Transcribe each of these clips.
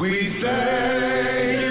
We thank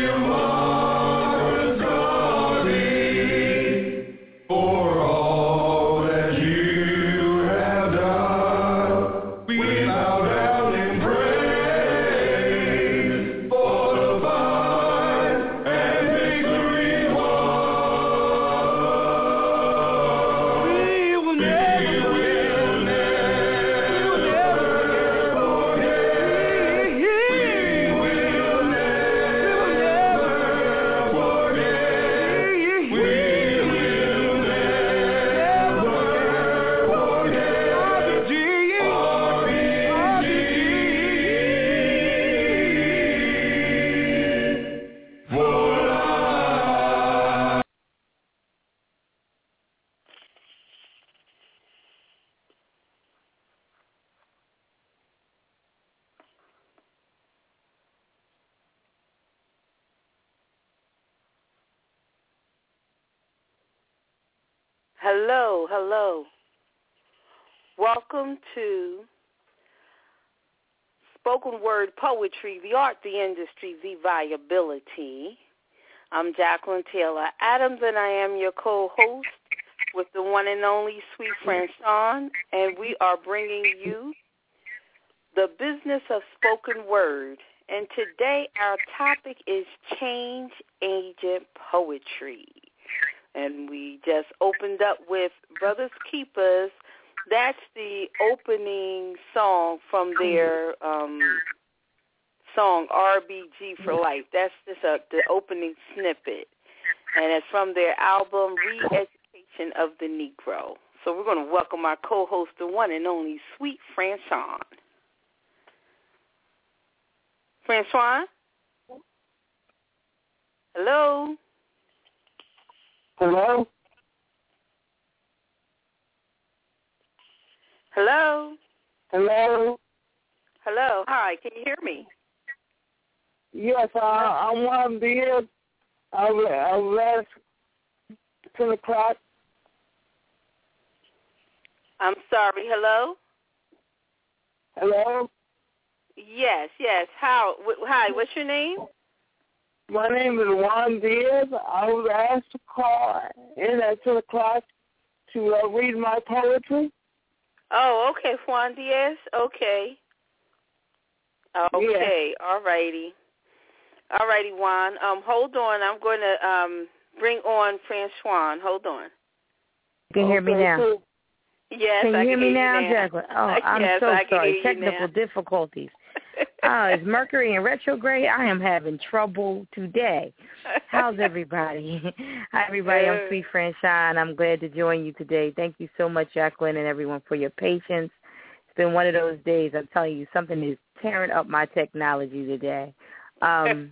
Spoken Word Poetry, the art, the industry, the viability. I'm Jacqueline Taylor Adams, and I am your co-host with the one and only Sweet Friend Sean, and we are bringing you the business of spoken word. And today our topic is change agent poetry. And we just opened up with Brothers Keepers. That's the opening song from their um, song RBG for Life. That's just a, the opening snippet. And it's from their album Re-Education of the Negro. So we're going to welcome our co-host, the one and only Suite Franchon. Francois? Hello? Hello? Hello? Hello? Hello? Hi, can you hear me? Yes, uh, I'm one here. I last 10 o'clock. I'm sorry. Hello? Hello? Yes, yes. How? Wh- hi, what's your name? My name is Juan Diaz. I was asked to call in at 10 o'clock to uh, read my poetry. Oh, okay, Juan Diaz. Okay. Okay, all righty. All righty, Juan. Um, hold on. I'm going to um bring on Franchon. Hold on. You can hear me now. Yes, Can you I hear can me hear now, you Jacqueline? Oh, I'm yes, so I sorry. Technical difficulties. Oh, is Mercury in retrograde? I am having trouble today. How's everybody? Hi, everybody. I'm Suite Franchon. I'm glad to join you today. Thank you so much, Jacqueline, and everyone for your patience. It's been one of those days. I'm telling you, something is tearing up my technology today. Um,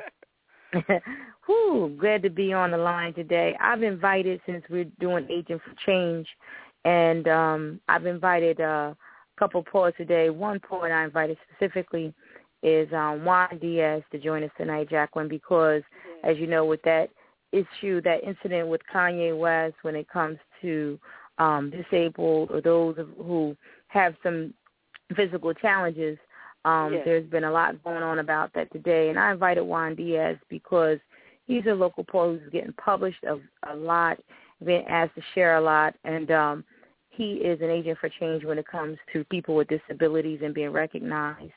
whew, glad to be on the line today. I've invited, since we're doing Agent for Change, and um, I've invited uh, a couple poets today. One poet I invited specifically is um, Juan Diaz to join us tonight, Jacqueline, because, as you know, with that issue, that incident with Kanye West when it comes to um, disabled or those who have some physical challenges, um, Yes. there's been a lot going on about that today. And I invited Juan Diaz because he's a local poet who's getting published a, a lot, been asked to share a lot, and um, he is an agent for change when it comes to people with disabilities and being recognized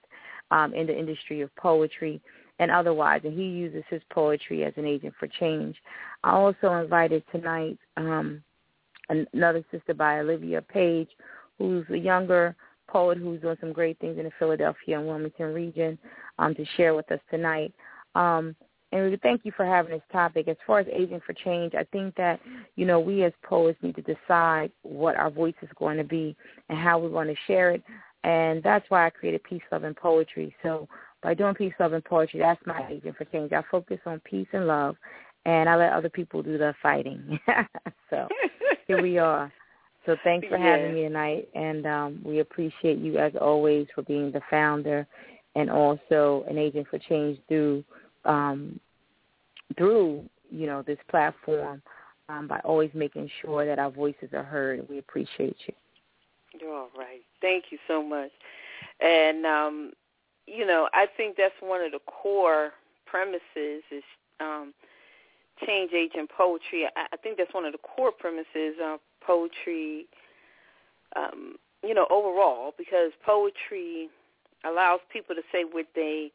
um, in the industry of poetry and otherwise. And he uses his poetry as an agent for change. I also invited tonight um, another sister by Olivia Page, who's a younger poet who's doing some great things in the Philadelphia and Wilmington region um, to share with us tonight. Um, and we thank you for having this topic. As far as agent for change, I think that, you know, we as poets need to decide what our voice is going to be and how we want to share it. And that's why I created Peace, Love, and Poetry. So by doing peace, love, and poetry. That's my agent for change. I focus on peace and love, and I let other people do the fighting. so here we are. So thanks for yeah. having me tonight, and um, we appreciate you as always for being the founder and also an agent for change through um, through you know this platform um, by always making sure that our voices are heard. We appreciate you. You're all right. Thank you so much. And um, you know, I think that's one of the core premises is um, change agent poetry. I, I think that's one of the core premises of poetry. Um, you know, overall, because poetry allows people to say what they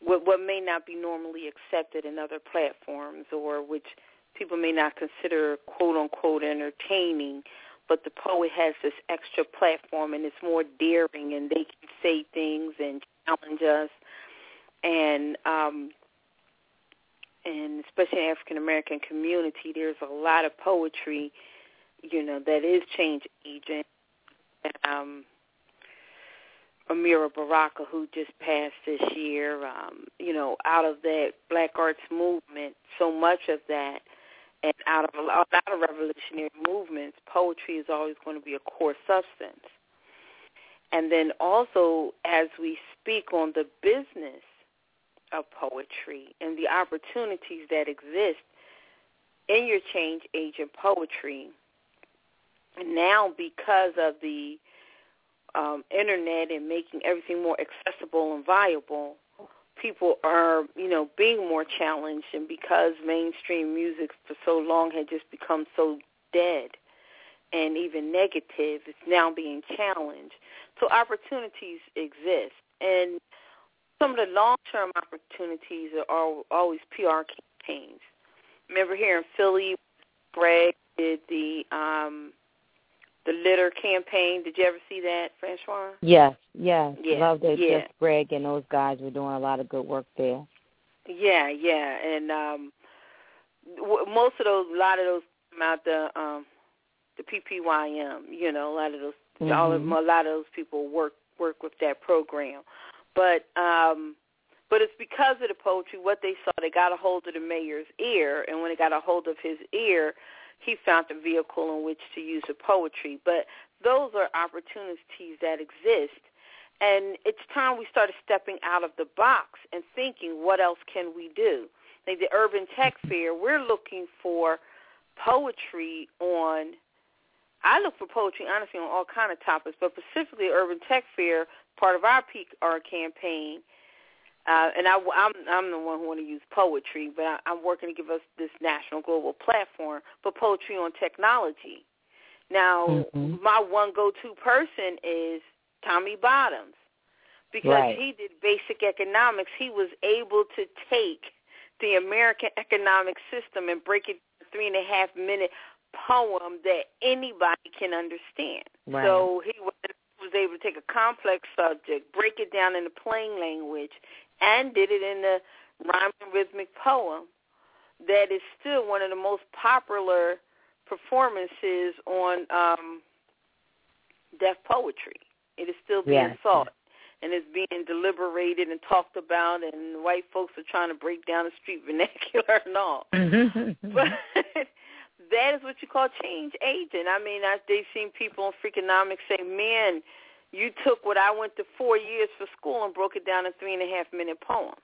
what, what may not be normally accepted in other platforms or which people may not consider quote unquote entertaining but the poet has this extra platform and it's more daring and they can say things and challenge us. And um and especially in African American community there's a lot of poetry you know that is change agent. Um Amiri Baraka, who just passed this year, um, you know, out of that Black Arts movement, so much of that and out of a lot of revolutionary movements, poetry is always going to be a core substance. And then also, as we speak on the business of poetry and the opportunities that exist in your change agent poetry, now because of the um, internet and making everything more accessible and viable, people are, you know, being more challenged and because mainstream music for so long had just become so dead and even negative, it's now being challenged. So opportunities exist. And some of the long-term opportunities are always PR campaigns. Remember here in Philly, Greg did the um, the litter campaign. Did you ever see that, Franchon? Yes, yes. Yeah, Loved it. yeah. Just Greg and those guys were doing a lot of good work there. Yeah, yeah, and um, w- most of those, a lot of those come out the um, the PPYM. You know, a lot of those, Mm-hmm. all of, a lot of those people work work with that program, but um, but it's because of the poetry. What they saw, they got a hold of the mayor's ear, and when they got a hold of his ear, he found a vehicle in which to use the poetry. But those are opportunities that exist. And it's time we started stepping out of the box and thinking, what else can we do? Like the Urban Tech Fair, we're looking for poetry on, I look for poetry, honestly, on all kind of topics, but specifically Urban Tech Fair, part of our peak our campaign, uh, and I, I'm I'm the one who want to use poetry, but I, I'm working to give us this national global platform for poetry on technology. Now, Mhm. my one go-to person is Tommy Bottoms because Right. he did basic economics. He was able to take the American economic system and break it three and a half minute poem that anybody can understand. Right. So he was, was able to take a complex subject, break it down into plain language, and did it in a rhyming rhythmic poem that is still one of the most popular performances on um, Def Poetry. It is still being Yes. sought and it's being deliberated and talked about, and white folks are trying to break down the street vernacular and all. But that is what you call change agent. I mean, I, they've seen people on Freakonomics say, man, you took what I went to four years for school and broke it down in three and a half minute poem.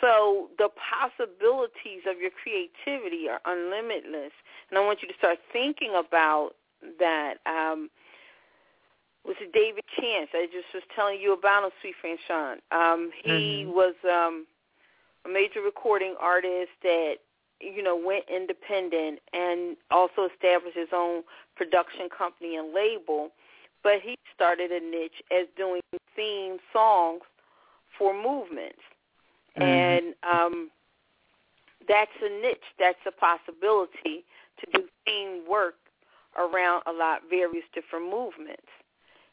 So the possibilities of your creativity are unlimitless. And I want you to start thinking about that. Um, was it David Chance? I just was telling you about him, Suite Franchon. Um, he Mhm. was um, a major recording artist that you know went independent and also established his own production company and label. But he started a niche as doing theme songs for movements, Mhm. and um, that's a niche. That's a possibility to do theme work around a lot various different movements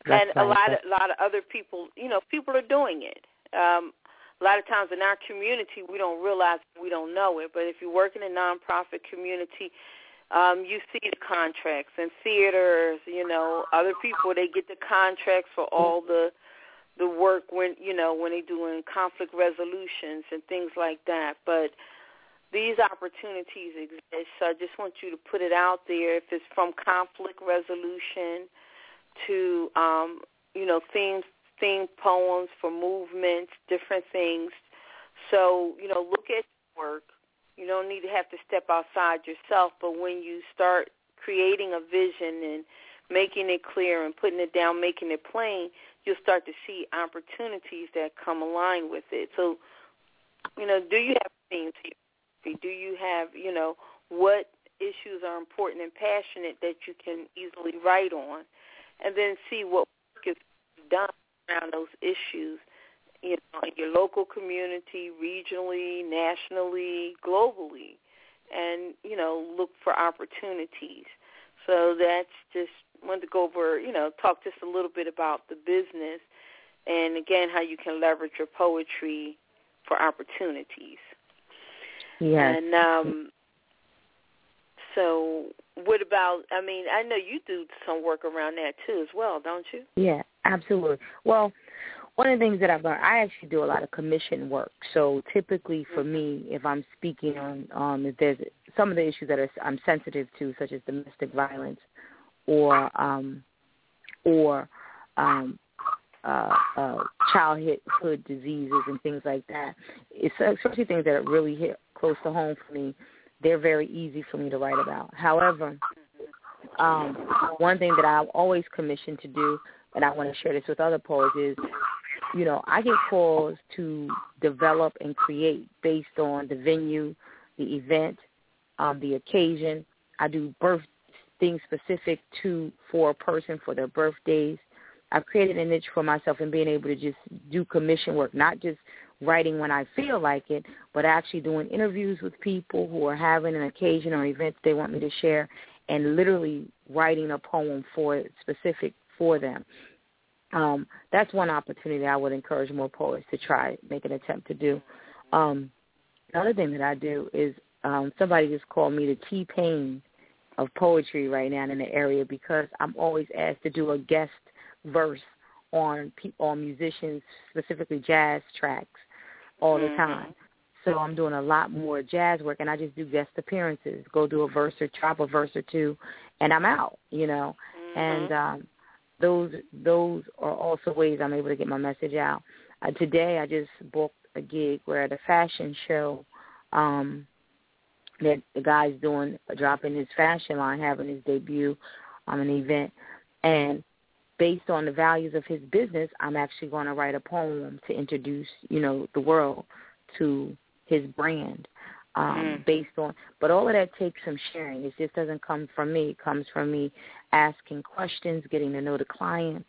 That's and a lot of a lot of other people, you know, people are doing it. Um, a lot of times in our community, we don't realize we don't know it. But if you work in a nonprofit community, um, you see the contracts and theaters. You know, other people they get the contracts for all the the work when you know when they're doing conflict resolutions and things like that. But these opportunities exist. So I just want you to put it out there. If it's from conflict resolution to um, you know themes, theme poems for movements, different things. So you know, look at work. You don't need to have to step outside yourself, but when you start creating a vision and making it clear and putting it down, making it plain, you'll start to see opportunities that come aligned with it. So, you know, do you have themes here? Do you have, you know, what issues are important and passionate that you can easily write on? And then see what work is done around those issues you know, in your local community, regionally, nationally, globally, and you know, look for opportunities. So that's just wanted to go over, you know, talk just a little bit about the business, and again, how you can leverage your poetry for opportunities. Yes. And um, so, what about? I mean, I know you do some work around that too, as well, don't you? Yeah, absolutely. Well, one of the things that I've learned, I actually do a lot of commission work. So typically for me, if I'm speaking on, um, if there's some of the issues that are, I'm sensitive to, such as domestic violence, or um, or um, uh, uh, childhood diseases and things like that, it's especially things that really hit close to home for me. They're very easy for me to write about. However, um, one thing that I'm always commissioned to do, and I want to share this with other poets, is you know, I get calls to develop and create based on the venue, the event, um, the occasion. I do birth things specific to for a person for their birthdays. I've created a niche for myself in being able to just do commission work, not just writing when I feel like it, but actually doing interviews with people who are having an occasion or event they want me to share and literally writing a poem for specific for them um, that's one opportunity I would encourage more poets to try, make an attempt to do. Um, another thing that I do is um, somebody just called me the T-Pain of poetry right now in the area because I'm always asked to do a guest verse on pe- on musicians, specifically jazz tracks, all the time. So I'm doing a lot more jazz work, and I just do guest appearances. Go do a verse or drop a verse or two, and I'm out. You know, mm-hmm. and um, those those are also ways I'm able to get my message out. Uh, today I just booked a gig where at a fashion show um that the guy's doing dropping his fashion line, having his debut on an event and based on the values of his business, I'm actually going to write a poem to introduce, you know, the world to his brand um, mm. based on. But all of that takes some sharing. It just doesn't come from me. It comes from me asking questions, getting to know the client,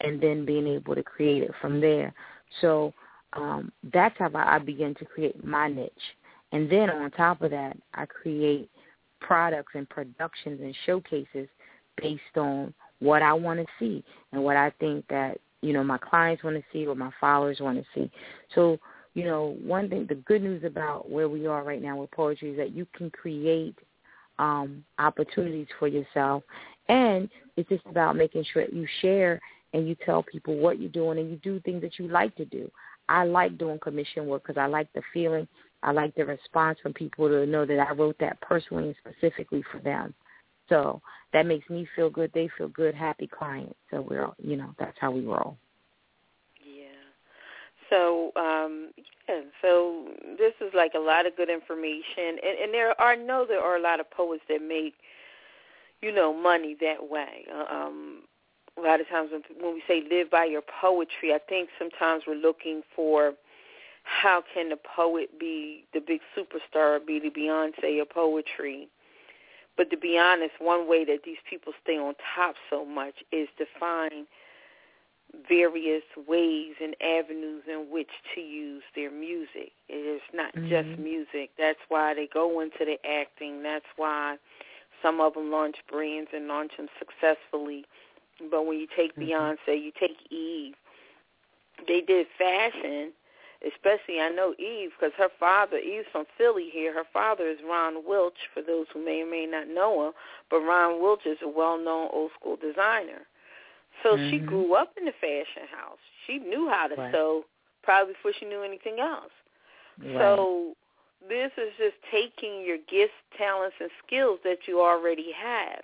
and then being able to create it from there. So um, that's how I begin to create my niche. And then on top of that, I create products and productions and showcases based on what I want to see and what I think that you know my clients want to see, what my followers want to see. So you know, one thing, the good news about where we are right now with poetry is that you can create um, opportunities for yourself. And it's just about making sure that you share and you tell people what you're doing and you do things that you like to do. I like doing commission work because I like the feeling. I like the response from people to know that I wrote that personally and specifically for them. So that makes me feel good. They feel good. Happy clients. So we're, you know, that's how we roll. Yeah. So um, yeah, so this is like a lot of good information, and, and there are I know there are a lot of poets that make you know money that way. Uh, um, a lot of times when, when we say live by your poetry, I think sometimes we're looking for how can the poet be the big superstar, be the Beyonce of poetry. But to be honest, one way that these people stay on top so much is to find – various ways and avenues in which to use their music. It is not mm-hmm. just music. That's why they go into the acting. That's why some of them launch brands and launch them successfully. But when you take mm-hmm. Beyonce, you take Eve. They did fashion, especially I know Eve because her father, Eve's from Philly here. Her father is Ron Welch, for those who may or may not know him. But Ron Welch is a well-known old school designer. So mm-hmm. she grew up in the fashion house. She knew how to right. sew probably before she knew anything else. Right. So this is just taking your gifts, talents, and skills that you already have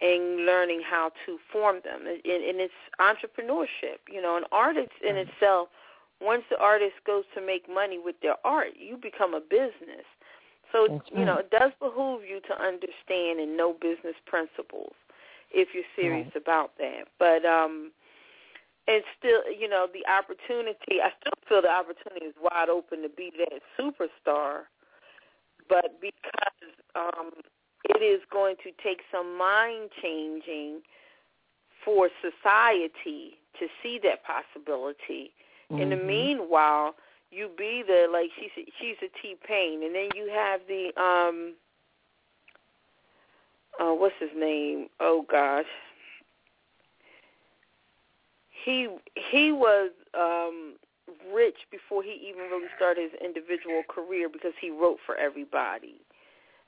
and learning how to form them. And, and it's entrepreneurship. You know, an artist in Right. itself, once the artist goes to make money with their art, you become a business. So, That's you know, it does behoove you to understand and know business principles if you're serious Right. about that. But um and still, you know, the opportunity, I still feel the opportunity is wide open to be that superstar. But because um it is going to take some mind changing for society to see that possibility. In the Mhm. meanwhile, you be the like she's she's a T Pain, and then you have the um, uh, what's his name? Oh gosh, he he was um rich before he even really started his individual career because he wrote for everybody.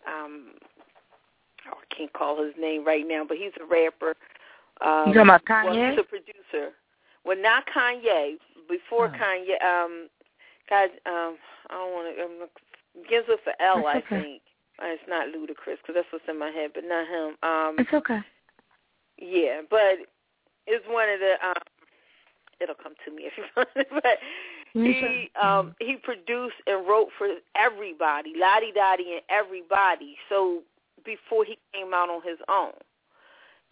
Um, oh, I can't call his name right now, but he's a rapper. Um, You talking about Kanye? he's a producer. Well, not Kanye. Before Oh. Kanye, um, God, um, I don't want to. Um, begins with an L, I okay. think. Uh, It's not Ludacris because that's what's in my head, but not him. Um, It's okay. yeah, but it's one of the. Um, it'll come to me if you want. but he um he produced and wrote for everybody, Lottie Dottie and everybody. So before he came out on his own.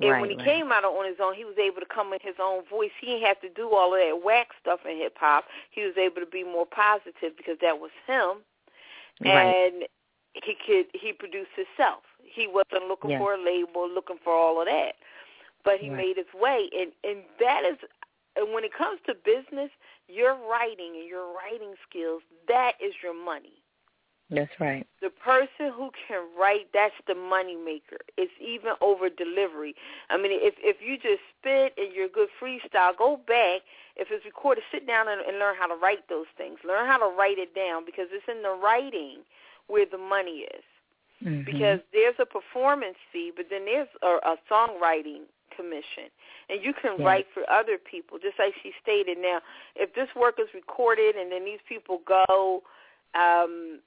And right, when he right. came out on his own, he was able to come in his own voice. He didn't have to do all of that whack stuff in hip hop. He was able to be more positive because that was him, right. and he could he produced himself. He wasn't looking Yeah. for a label, looking for all of that, but he made his way. And and that is, and when it comes to business, your writing and your writing skills that is your money. That's right. the person who can write that's the money maker. It's even over delivery. I mean if if you just spit and you're a good freestyle go back. If it's recorded sit down and, and learn how to write those things. Learn how to write it down because it's in the writing where the money is. Mhm. because there's a performance fee but then there's a, a songwriting commission and you can Yeah. write for other people just like she stated. Now if this work is recorded and then these people go um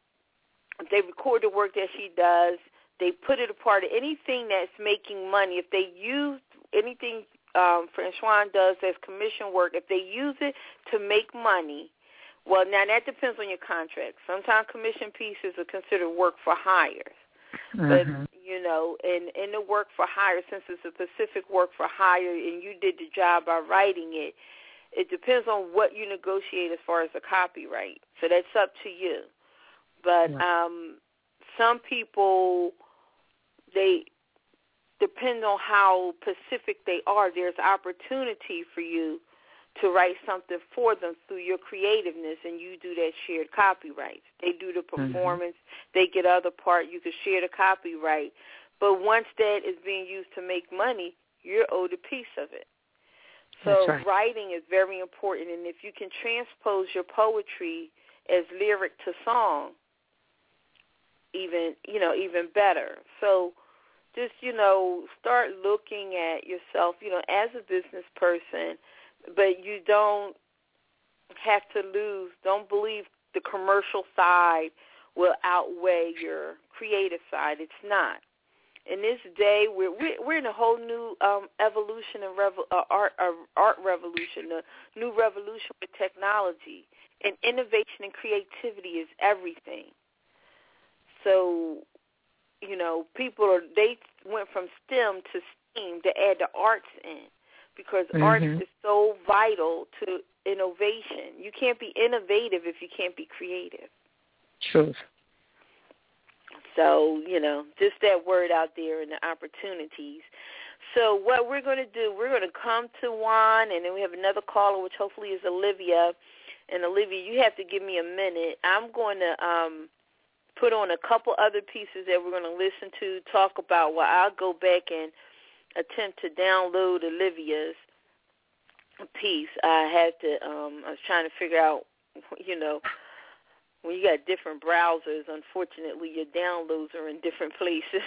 they record the work that she does they put it a part of anything that's making money. If they use anything um Franchon does as commission work if they use it to make money well now that depends on your contract. Sometimes commission pieces are considered work for hires but Mhm. you know, in in the work for hire, since it's a specific work for hire, and you did the job by writing it, it depends on what you negotiate as far as the copyright. So that's up to you. But um, some people, they depend on how specific they are. There's opportunity for you to write something for them through your creativeness, and you do that shared copyright. They do the mm-hmm. performance, they get other part. You can share the copyright, but once that is being used to make money, you're owed a piece of it. So right. writing is very important, and if you can transpose your poetry as lyric to song, even you know even better. So just you know start looking at yourself, you know, as a business person, but you don't have to lose. Don't believe the commercial side will outweigh your creative side. It's not. In this day, we're we're, in a whole new um, evolution and revo- uh, art uh, art revolution, a new revolution with technology and innovation and creativity is everything. So, you know, people are they went from STEM to STEAM to add the arts in because art Mhm. is so vital to innovation. You can't be innovative if you can't be creative. Truth. So, you know, just that word out there and the opportunities. So what we're going to do, we're going to come to Juan, and then we have another caller, which hopefully is Olivia. And Olivia, you have to give me a minute. I'm going to um, put on a couple other pieces that we're going to listen to, talk about, while I'll go back and attempt to download Olivia's piece. I had to, um, I was trying to figure out, you know, when you got different browsers, unfortunately your downloads are in different places.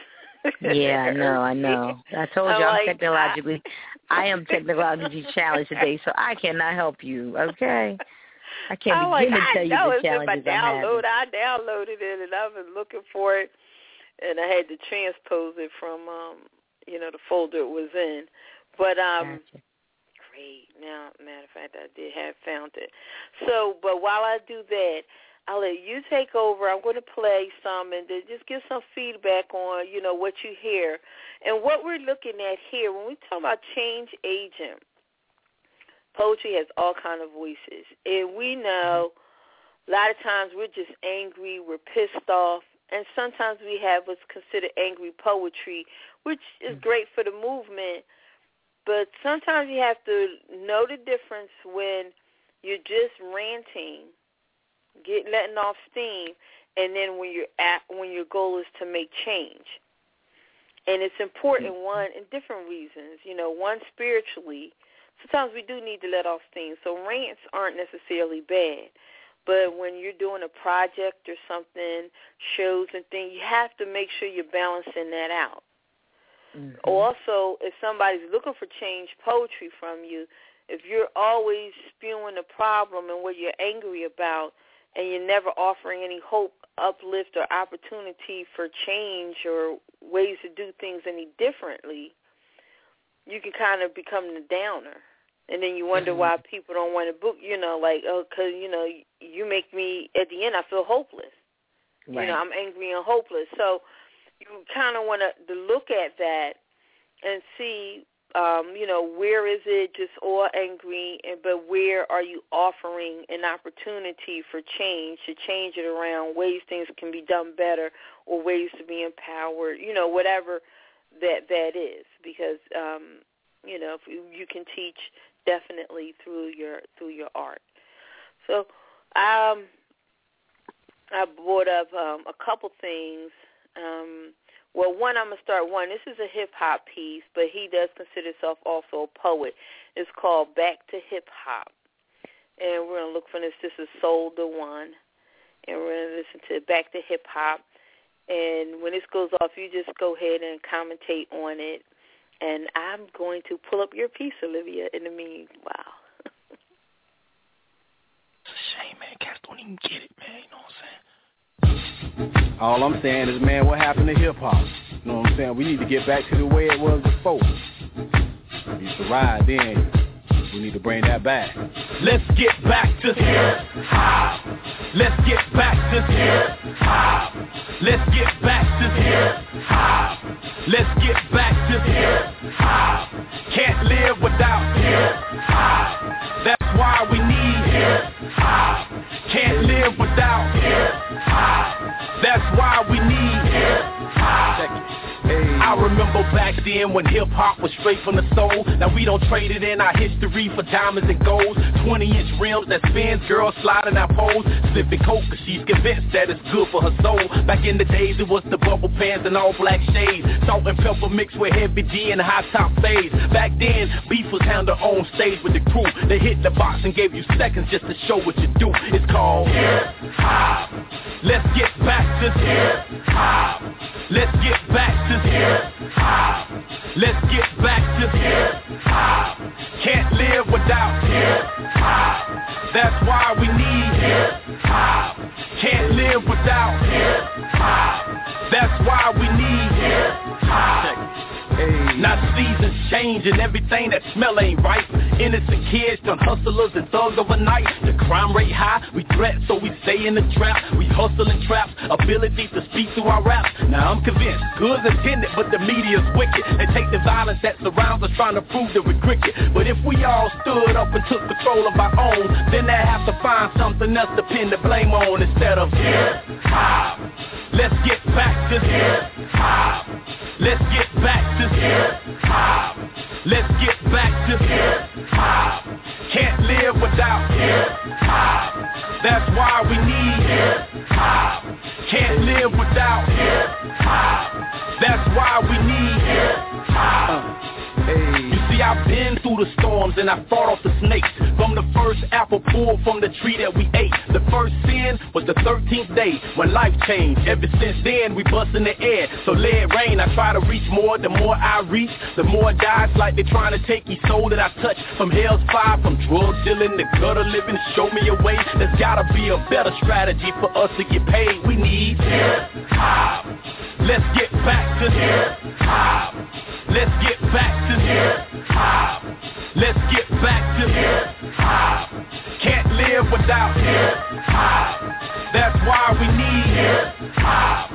yeah, I know, I know. I told you I'm, I'm technologically I am technologically challenged today, so I cannot help you, okay? I can't I'm begin like, to tell you the challenges I download, I downloaded it and I've been looking for it and I had to transpose it from um, you know, the folder it was in. But um gotcha. great. Now matter of fact I did have found it. So but while I do that, I'll let you take over. I'm going to play some and then just give some feedback on, you know, what you hear. And what we're looking at here, when we talk about change agent, poetry has all kind of voices. And we know a lot of times we're just angry, we're pissed off, and sometimes we have what's considered angry poetry, which is mm. great for the movement. But sometimes you have to know the difference when you're just ranting get letting off steam, and then when you're at when your goal is to make change. And it's important mm-hmm. one in different reasons. You know, one spiritually. Sometimes we do need to let off steam. So rants aren't necessarily bad. But when you're doing a project or something, shows and things, you have to make sure you're balancing that out. Mm-hmm. Also, if somebody's looking for change poetry from you, if you're always spewing the problem and what you're angry about, and you're never offering any hope, uplift, or opportunity for change or ways to do things any differently, you can kind of become the downer. And then you wonder mm-hmm. why people don't want to book, you know, like, oh, because, you know, you make me, at the end, I feel hopeless. Right. You know, I'm angry and hopeless. So you kind of want to look at that and see um, you know, where is it just all angry, and but where are you offering an opportunity for change to change it around ways things can be done better or ways to be empowered, you know, whatever that that is, because um, you know, you can teach definitely through your through your art. So, um, I brought up um, a couple things. Um, well, one, I'm going to start one. This is a hip-hop piece, but he does consider himself also a poet. It's called Back to Hip Hop. And we're going to look for this. This is Soul the One. And we're going to listen to Back to Hip Hop. And when this goes off, you just go ahead and commentate on it. And I'm going to pull up your piece, Olivia, in the meanwhile. it's a shame, man. Cats don't even get it, man. You know what I'm saying? All I'm saying is, man, what happened to hip hop? You know what I'm saying? We need to get back to the way it was before. We used to ride then. We need to bring that back. Let's get back to hip hop. Let's get back to hip hop. Let's get back to hip hop. Let's get back to hip hop. Can't live without hip hop. Then when hip hop was straight from the soul. Now we don't trade it in our history for diamonds and gold. 20 inch rims that spins, girls sliding our poles. Slipping coke cause she's convinced that it's good for her soul. Back in the days it was the bubble pants and all black shades. Salt-N-Pepa mixed with Heavy D and high top fades. Back then, beef was handled on stage with the crew. They hit the box and gave you seconds just to show what you do. It's called hip hop. Let's get back to hip hop. Let's get back to hip hop. Let's get back to hip hop. Can't live without hip hop. That's why we need hip hop. Can't live without hip hop. That's why we need hip hop. Now seasons change and everything that smell ain't right. Innocent kids turn hustlers and thugs overnight. The crime rate high, we threat so we stay in the trap. We hustle and traps, ability to speak through our raps. Now I'm convinced, good intended, but the media's wicked. They take the violence that surrounds us trying to prove that we're cricket. But if we all stood up and took control of our own, then they have to find something else to pin the blame on instead of hip hop. Let's get back to hip hop. Let's get back to hip hop. Let's get back to hip hop. Can't live without hip hop. That's why we need hip hop. Can't live without hip hop. That's why we need hip hop. You see, I've been through the storms and I fought off the snakes. From the first apple pulled from the tree that we first sin was the 13th day when life changed. Ever since then, we bust in the air. So let it rain. I try to reach more. The more I reach, the more dies like they're trying to take each soul that I touch. From hell's fire, from drug dealing to gutter living. Show me a way. There's gotta be a better strategy for us to get paid. We need hip hop. Let's get back to hip hop. Let's get back to hip hop. Let's get back to hip hop. Can't live without hip hop. That's why we need hip hop.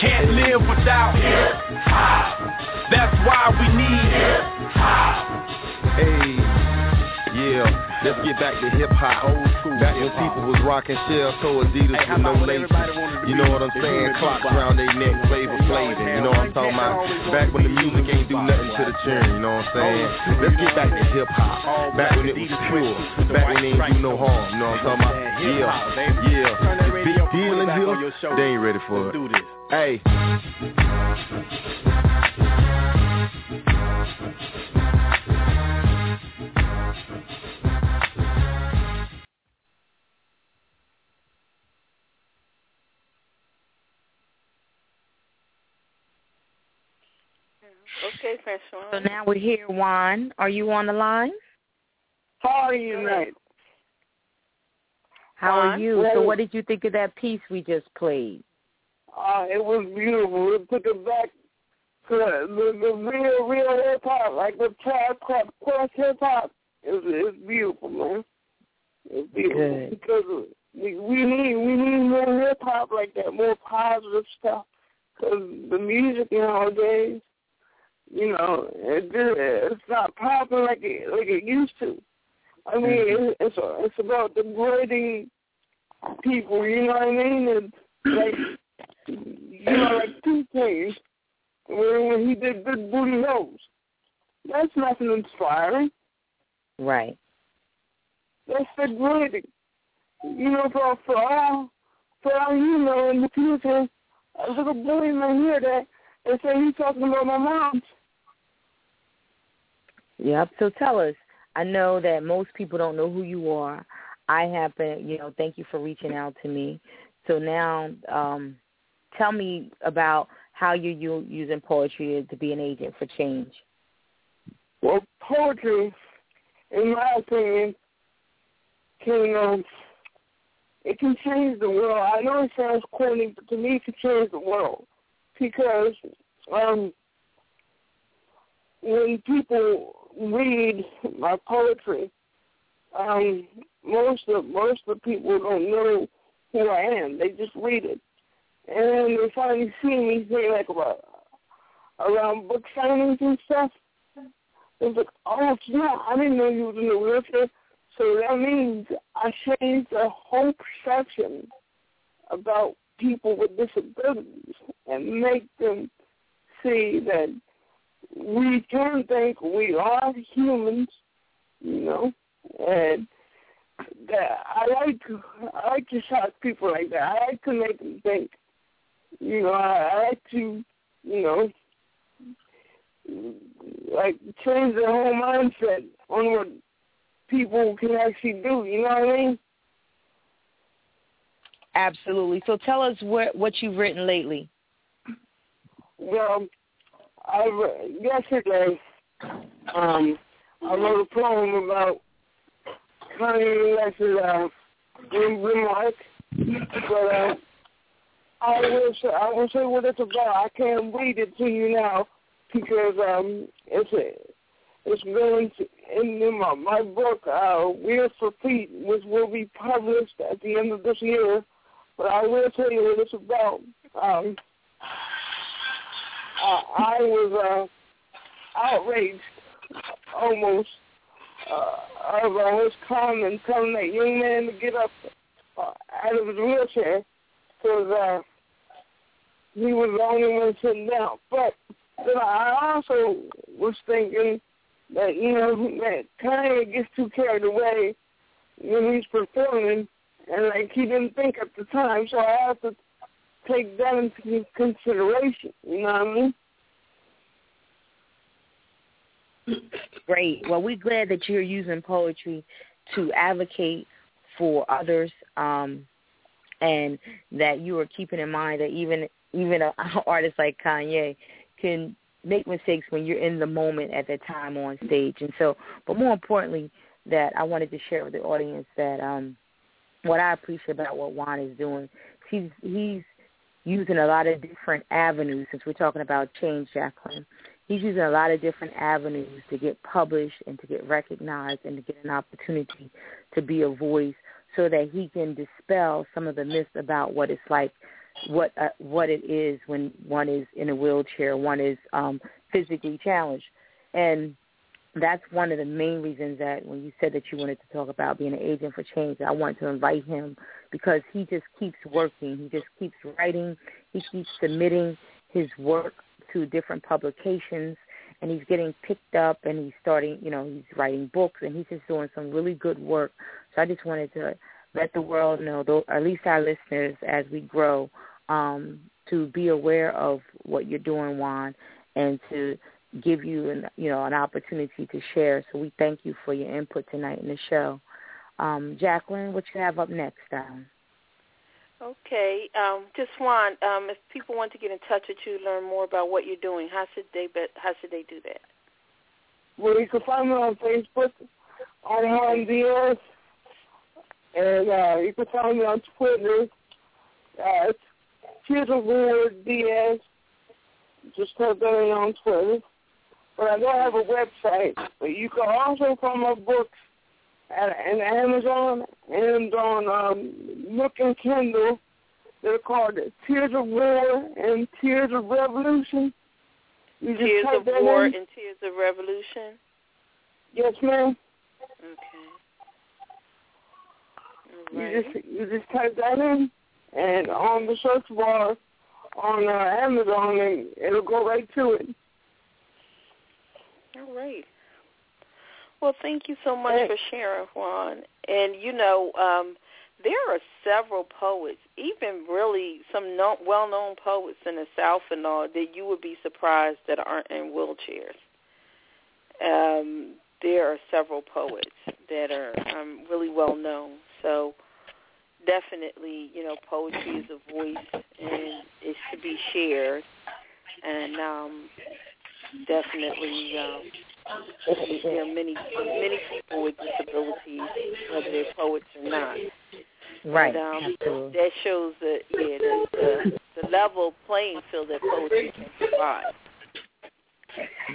Can't live without hip hop. That's why we need hip hop. Hey. Yeah, let's get back to hip hop. Old school. Back when people was rocking shell toe Adidas Hey, with no laces. everybody wanted to You know what I'm saying? Clocks around their neck, Flavor Flav. You know what I'm talking about? Back when the music ain't do nothing to the tune. You know what I'm saying? Let's get back to hip hop. Back when it was pure. Back when they ain't do no harm. You know what I'm talking about? Yeah, yeah. The big deal in here. They ain't ready for it. Hey. Okay, Franchon. So now we're here, Juan. Are you on the line? How are you tonight? How are Juan? you? So what did you think of that piece we just played? Uh, it was beautiful. It took it back to the, the, the real, real hip hop, like the Tribe Called Quest hip hop. It's, was, it was beautiful, man. It was beautiful Good. because we, we need we need more hip hop like that, more positive stuff. Because the music nowadays, you know, it, it's not popping like it like it used to. I mean, mm-hmm. it, it's it's about degrading people. You know what I mean? And like you know, like two things. When, when he did Big Booty Hoes. That's nothing inspiring. Right. That's degrading. You know, for for all for all you know in the future, a little boy may hear that and say he's talking about my mom. Yep. So tell us. I know that most people don't know who you are. I happen, you know, thank you for reaching out to me. So now, um, tell me about how you you using poetry to be an agent for change. Well, poetry, in my opinion, can um, it can change the world. I know it sounds corny, but to me, it can change the world because um, when people read my poetry, um, most of most of the people don't know who I am. They just read it, and they finally see me say like about around book signings and stuff. It's like, oh, yeah, I didn't know you was in the. So that means I changed the whole perception about people with disabilities and make them see that we can think we are humans, you know, and that I like to I like to shock people like that. I like to make them think. You know, I, I like to, you know, like change their whole mindset on what people can actually do. You know what I mean? Absolutely. So tell us what what you've written lately. Well, I yesterday um, I wrote a poem about Kanye West's uh, remark, but uh, I will I will say what it's about. I can't read it to you now because um, it's a, it's going to in, in my, my book, uh, Wheels for Pete, which will be published at the end of this year. But I will tell you what it's about. Um, I, I was uh, outraged almost uh, of uh, his comment telling that young man to get up uh, out of his wheelchair because uh, he was the only one sitting down. But then I also was thinking that, you know, that Kanye gets too carried away when he's performing and like he didn't think at the time, so I have take that into consideration. You know what I mean? Great. Well, we're glad that you're using poetry to advocate for others um, and that you are keeping in mind that even even an artist like Kanye can make mistakes when you're in the moment at that time on stage. And so, but more importantly, that I wanted to share with the audience that um, what I appreciate about what Juan is doing, he's he's using a lot of different avenues. Since we're talking about change, Jacqueline, he's using a lot of different avenues to get published and to get recognized and to get an opportunity to be a voice, so that he can dispel some of the myths about what it's like what uh, what it is when one is in a wheelchair, one is um, physically challenged, and that's one of the main reasons that when you said that you wanted to talk about being an agent for change, I want to invite him because he just keeps working. He just keeps writing. He keeps submitting his work to different publications and he's getting picked up and he's starting, you know, he's writing books and he's just doing some really good work. So I just wanted to let the world know, though, at least our listeners, as we grow, um, to be aware of what you're doing, Juan, and to give you an you know an opportunity to share. So we thank you for your input tonight in the show. Um, Jacqueline, what you have up next? Um? Okay, um, just Juan. Um, if people want to get in touch with you, learn more about what you're doing, how should they be, how should they do that? Well, you can find me on Facebook on Juan Diaz, and uh, you can find me on Twitter. Uh, it's Here's Diaz. Just type that in on Twitter. But I don't have a website. But you can also find my books at in Amazon and on um, Nook and Kindle. They're called Tears of War and Tears of Revolution. You Tears of War in. and Tears of Revolution? Yes, ma'am. Okay. Right. You just you just type that in and on the search bar on uh, Amazon, and it'll go right to it. All right. Well, thank you so much for sharing, Juan. And you know, um, there are several poets, even really some known, well-known poets in the South and all, that you would be surprised that aren't in wheelchairs. Um, there are several poets that are um, really well known. So definitely, you know, poetry is a voice and it should be shared. And um, definitely, um, there are many many people with disabilities, whether they're poets or not. Right. And, um, that shows that yeah, the, the, the level playing field that poetry can provide.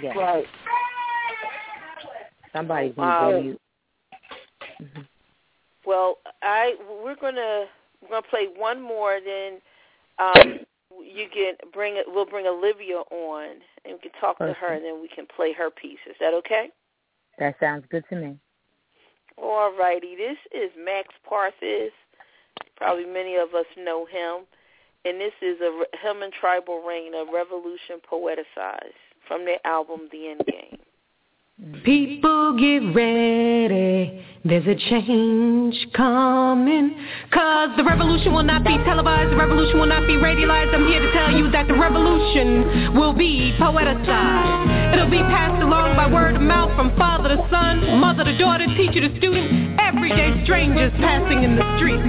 Yeah. Right. Somebody's gonna um, you. Mm-hmm. Well, I we're gonna we're gonna play one more. Then um, you can bring it. We'll bring Olivia on, and we can talk to her, and then we can play her piece. Is that okay? That sounds good to me. All righty. This is Max Parthas. Probably many of us know him, and this is a him and Tribal Rain, a revolution poeticized from their album The End Game. People get ready there's a change coming. Cause the revolution will not be televised, the revolution will not be radialized. I'm here to tell you that the revolution will be poeticized. It'll be passed along by word of mouth from father to son, mother to daughter, teacher to student, everyday strangers passing in the streets.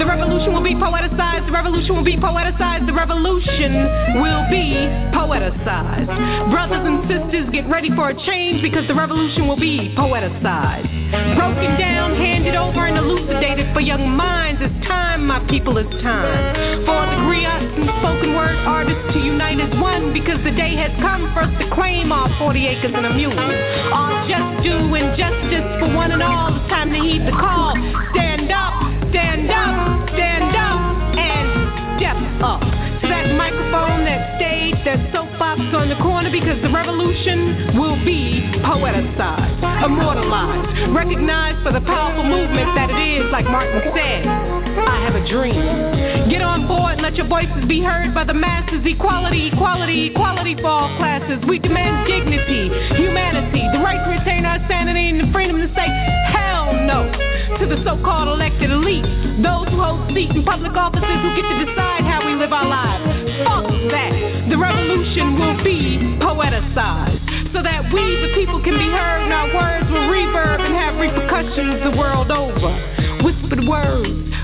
The revolution will be poeticized, the revolution will be poeticized, the revolution will be poeticized. Brothers and sisters, get ready for a change because the revolution will be poeticized. Broken down, handed over and elucidated for young minds. It's time, my people, it's time. For the griots and spoken word artists to unite as one because the day has come for us to claim our 40 acres and a mule. Our just due and justice for one and all. It's time to heed the call. Stand up, stand up, stand up, and step up that microphone, that stage, that soapbox on the corner because the revolution will be poeticized, immortalized, recognized for the powerful movement that it is, like Martin said. I have a dream. Get on board and let your voices be heard by the masses. Equality, equality, equality for all classes. We demand dignity, humanity, the right to retain our sanity and the freedom to say hell no to the so-called elected elite. Those who hold seats in public offices who get to decide how we live our lives. Fuck that. The revolution will be poeticized so that we, the people, can be heard and our words will reverb and have repercussions the world over.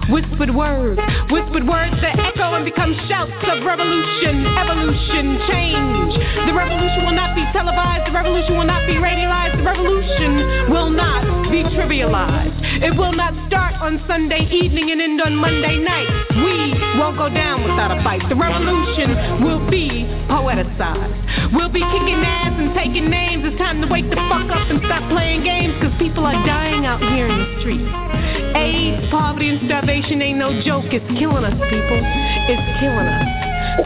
Whispered words Whispered words, that echo and become shouts of revolution, evolution, change. The revolution will not be televised, the revolution will not be radialized, the revolution will not be trivialized. It will not start on Sunday evening and end on Monday night. We won't go down without a fight. The revolution will be poeticized. We'll be kicking ass and taking names. It's time to wake the fuck up and stop playing games because people are dying out here in the streets. AIDS, poverty, and starvation ain't no joke. It's killing us, people. It's killing us.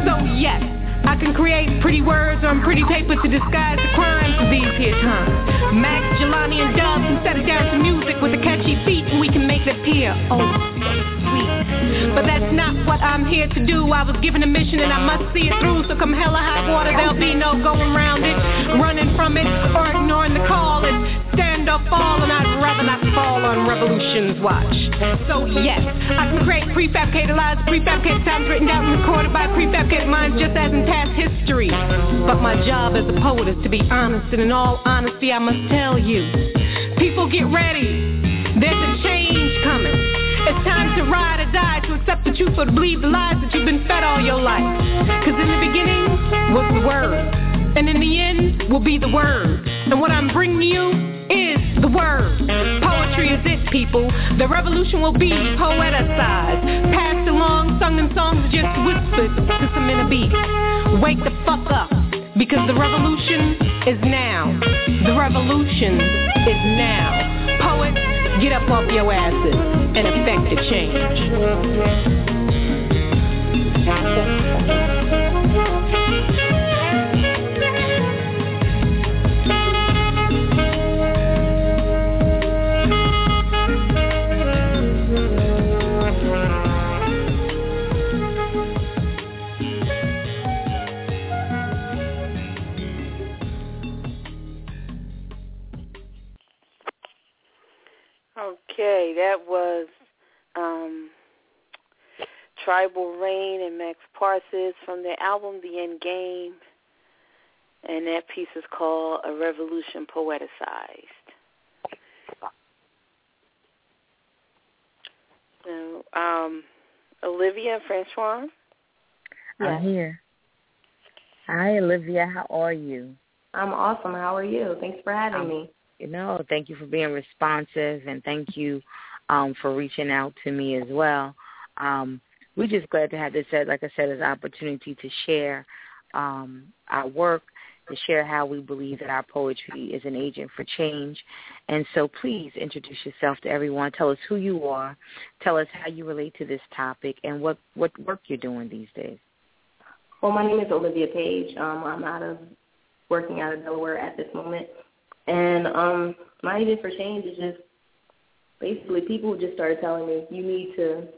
So yes, I can create pretty words on pretty paper to disguise the crimes of these here times. Max, Jelani, and Dubs can set it down to music with a catchy beat and we can make it appear. Oh. But that's not what I'm here to do. I was given a mission and I must see it through. So come hella hot water, there'll be no going around it, running from it, or ignoring the call. It's stand or fall, and I'd rather not fall on revolution's watch. So yes, I can create prefabricated lies, prefabricated times written down and recorded by prefabricated minds just as in past history. But my job as a poet is to be honest, and in all honesty I must tell you, people get ready. There's a change coming. It's time to ride or die, to accept the truth or to believe the lies that you've been fed all your life. Cause in the beginning was the word. And in the end will be the word. And what I'm bringing you is the word. Poetry is it, people. The revolution will be poeticized. Passed along, sung in songs, just whispered to some inner beats. Wake the fuck up. Because the revolution is now. The revolution is now. Poets, get up off your asses and effect the change. That was um, Tribal Rain and Max Parsons from their album The End Game. And that piece is called A Revolution Poeticized. So, um, Olivia and Franchon? I'm here. Hi, Olivia. How are you? I'm awesome. How are you? Thanks for having um, me you know, thank you for being responsive and thank you um, for reaching out to me as well. Um, we're just glad to have this, like I said, as an opportunity to share um, our work, to share how we believe that our poetry is an agent for change. And so please introduce yourself to everyone. Tell us who you are. Tell us how you relate to this topic and what, what work you're doing these days. Well, my name is Olivia Page. Um, I'm out of working out of Delaware at this moment. And um, my agent for change is just basically people just started telling me you need to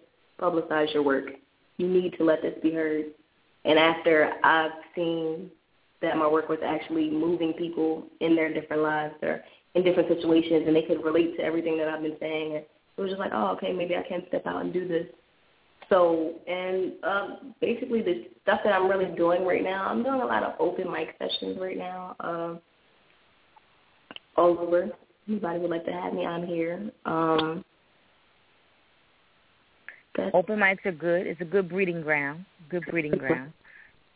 publicize your work. You need to let this be heard. And after I've seen that my work was actually moving people in their different lives or in different situations and they could relate to everything that I've been saying, it was just like, oh, okay, maybe I can step out and do this. So, and um, basically the stuff that I'm really doing right now, I'm doing a lot of open mic sessions right now. Um, all over. Anybody would like to have me, I'm here. Um, Open mics are good. It's a good breeding ground. Good breeding ground.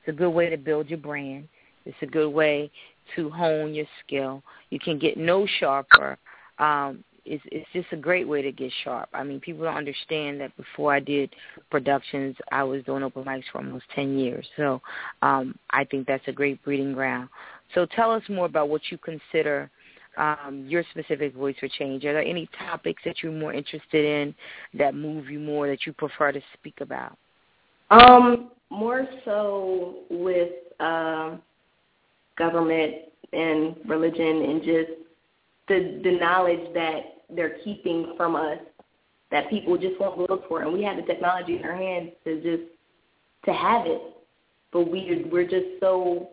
It's a good way to build your brand. It's a good way to hone your skill. You can get no sharper. Um, it's, it's just a great way to get sharp. I mean, people don't understand that before I did productions, I was doing open mics for almost 10 years. So um, I think that's a great breeding ground. So tell us more about what you consider um, your specific voice for change? Are there any topics that you're more interested in that move you more that you prefer to speak about? Um, more so with um, government and religion and just the the knowledge that they're keeping from us that people just won't look for, and we have the technology in our hands to just to have it, but we we're just so